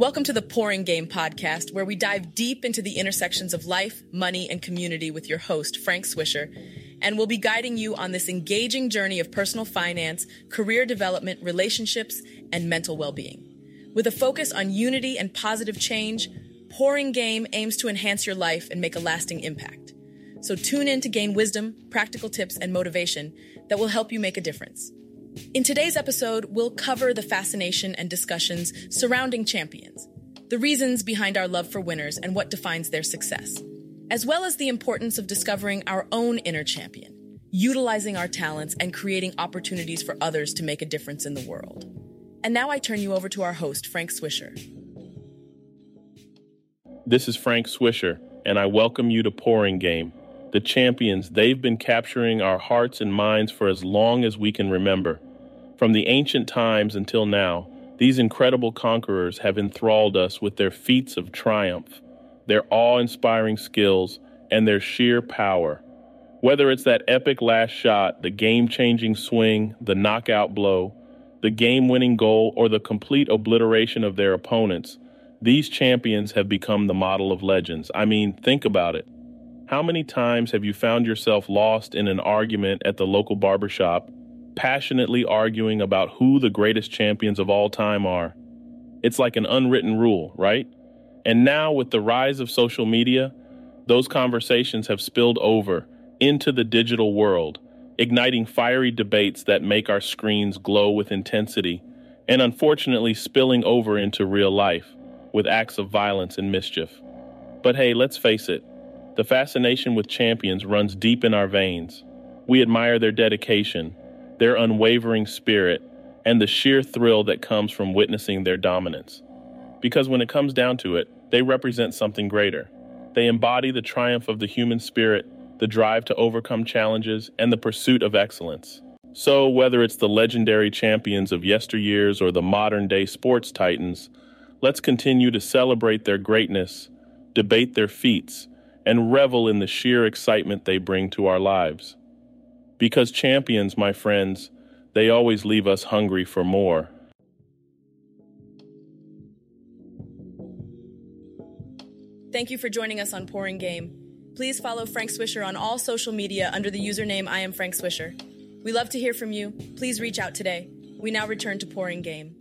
Welcome to the Pouring Game podcast, where we dive deep into the intersections of life, money, and community with your host, Frank Swisher. And we'll be guiding you on this engaging journey of personal finance, career development, relationships, and mental well being. With a focus on unity and positive change, Pouring Game aims to enhance your life and make a lasting impact. So tune in to gain wisdom, practical tips, and motivation that will help you make a difference. In today's episode, we'll cover the fascination and discussions surrounding champions, the reasons behind our love for winners and what defines their success, as well as the importance of discovering our own inner champion, utilizing our talents, and creating opportunities for others to make a difference in the world. And now I turn you over to our host, Frank Swisher. This is Frank Swisher, and I welcome you to Pouring Game the champions, they've been capturing our hearts and minds for as long as we can remember. From the ancient times until now, these incredible conquerors have enthralled us with their feats of triumph, their awe inspiring skills, and their sheer power. Whether it's that epic last shot, the game changing swing, the knockout blow, the game winning goal, or the complete obliteration of their opponents, these champions have become the model of legends. I mean, think about it. How many times have you found yourself lost in an argument at the local barbershop, passionately arguing about who the greatest champions of all time are? It's like an unwritten rule, right? And now, with the rise of social media, those conversations have spilled over into the digital world, igniting fiery debates that make our screens glow with intensity, and unfortunately spilling over into real life with acts of violence and mischief. But hey, let's face it, the fascination with champions runs deep in our veins. We admire their dedication, their unwavering spirit, and the sheer thrill that comes from witnessing their dominance. Because when it comes down to it, they represent something greater. They embody the triumph of the human spirit, the drive to overcome challenges, and the pursuit of excellence. So, whether it's the legendary champions of yesteryears or the modern day sports titans, let's continue to celebrate their greatness, debate their feats, and revel in the sheer excitement they bring to our lives. Because champions, my friends, they always leave us hungry for more. Thank you for joining us on Pouring Game. Please follow Frank Swisher on all social media under the username I am Frank Swisher. We love to hear from you. Please reach out today. We now return to Pouring Game.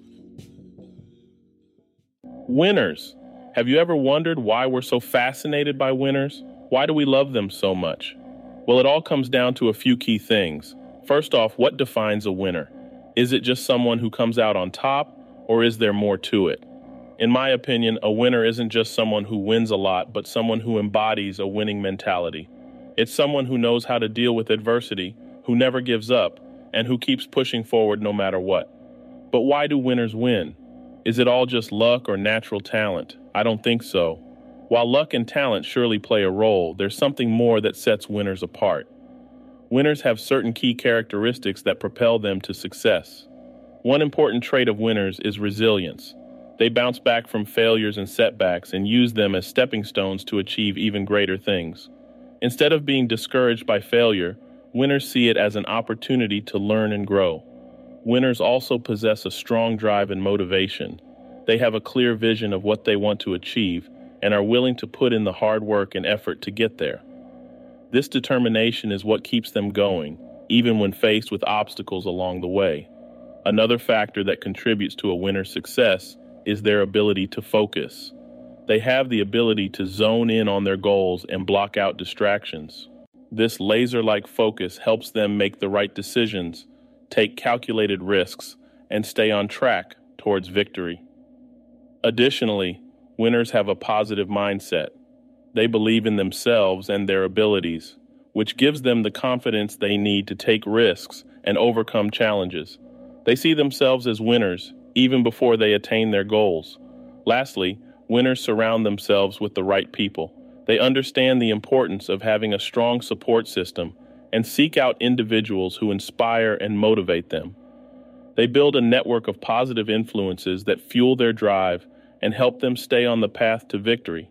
Winners. Have you ever wondered why we're so fascinated by winners? Why do we love them so much? Well, it all comes down to a few key things. First off, what defines a winner? Is it just someone who comes out on top, or is there more to it? In my opinion, a winner isn't just someone who wins a lot, but someone who embodies a winning mentality. It's someone who knows how to deal with adversity, who never gives up, and who keeps pushing forward no matter what. But why do winners win? Is it all just luck or natural talent? I don't think so. While luck and talent surely play a role, there's something more that sets winners apart. Winners have certain key characteristics that propel them to success. One important trait of winners is resilience. They bounce back from failures and setbacks and use them as stepping stones to achieve even greater things. Instead of being discouraged by failure, winners see it as an opportunity to learn and grow. Winners also possess a strong drive and motivation. They have a clear vision of what they want to achieve and are willing to put in the hard work and effort to get there. This determination is what keeps them going, even when faced with obstacles along the way. Another factor that contributes to a winner's success is their ability to focus. They have the ability to zone in on their goals and block out distractions. This laser like focus helps them make the right decisions, take calculated risks, and stay on track towards victory. Additionally, winners have a positive mindset. They believe in themselves and their abilities, which gives them the confidence they need to take risks and overcome challenges. They see themselves as winners even before they attain their goals. Lastly, winners surround themselves with the right people. They understand the importance of having a strong support system and seek out individuals who inspire and motivate them. They build a network of positive influences that fuel their drive and help them stay on the path to victory.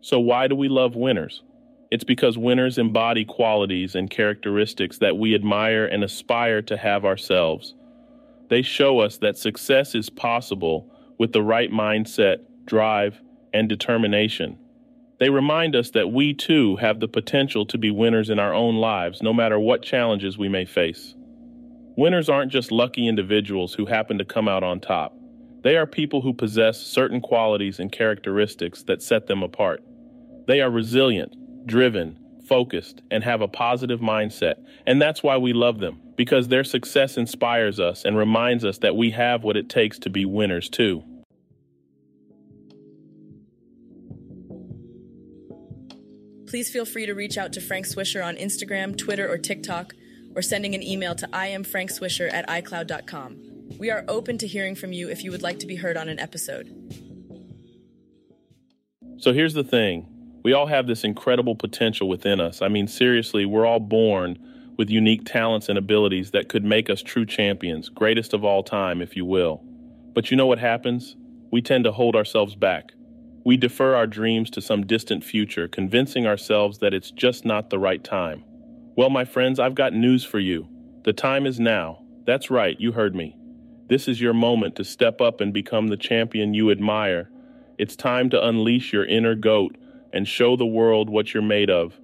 So, why do we love winners? It's because winners embody qualities and characteristics that we admire and aspire to have ourselves. They show us that success is possible with the right mindset, drive, and determination. They remind us that we too have the potential to be winners in our own lives, no matter what challenges we may face. Winners aren't just lucky individuals who happen to come out on top. They are people who possess certain qualities and characteristics that set them apart. They are resilient, driven, focused, and have a positive mindset. And that's why we love them, because their success inspires us and reminds us that we have what it takes to be winners too. Please feel free to reach out to Frank Swisher on Instagram, Twitter, or TikTok, or sending an email to iamfrankswisher at icloud.com. We are open to hearing from you if you would like to be heard on an episode. So here's the thing we all have this incredible potential within us. I mean, seriously, we're all born with unique talents and abilities that could make us true champions, greatest of all time, if you will. But you know what happens? We tend to hold ourselves back. We defer our dreams to some distant future, convincing ourselves that it's just not the right time. Well, my friends, I've got news for you. The time is now. That's right, you heard me. This is your moment to step up and become the champion you admire. It's time to unleash your inner goat and show the world what you're made of.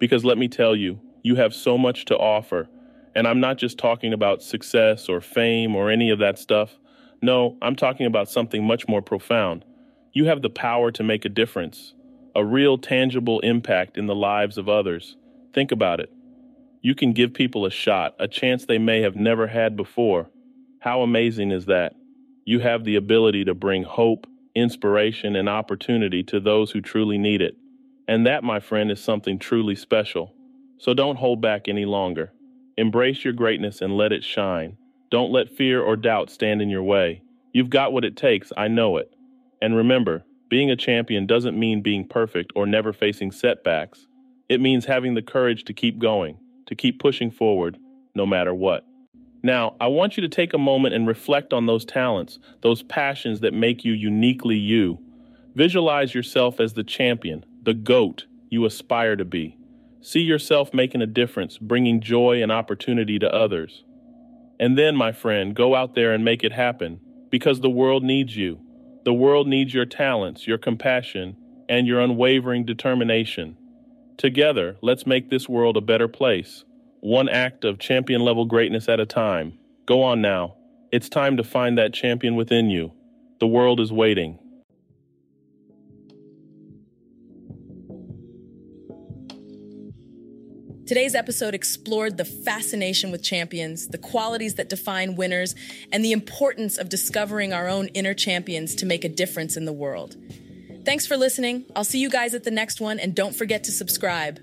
Because let me tell you, you have so much to offer. And I'm not just talking about success or fame or any of that stuff. No, I'm talking about something much more profound. You have the power to make a difference, a real tangible impact in the lives of others. Think about it. You can give people a shot, a chance they may have never had before. How amazing is that? You have the ability to bring hope, inspiration, and opportunity to those who truly need it. And that, my friend, is something truly special. So don't hold back any longer. Embrace your greatness and let it shine. Don't let fear or doubt stand in your way. You've got what it takes, I know it. And remember, being a champion doesn't mean being perfect or never facing setbacks. It means having the courage to keep going, to keep pushing forward, no matter what. Now, I want you to take a moment and reflect on those talents, those passions that make you uniquely you. Visualize yourself as the champion, the GOAT you aspire to be. See yourself making a difference, bringing joy and opportunity to others. And then, my friend, go out there and make it happen because the world needs you. The world needs your talents, your compassion, and your unwavering determination. Together, let's make this world a better place, one act of champion level greatness at a time. Go on now. It's time to find that champion within you. The world is waiting. Today's episode explored the fascination with champions, the qualities that define winners, and the importance of discovering our own inner champions to make a difference in the world. Thanks for listening. I'll see you guys at the next one, and don't forget to subscribe.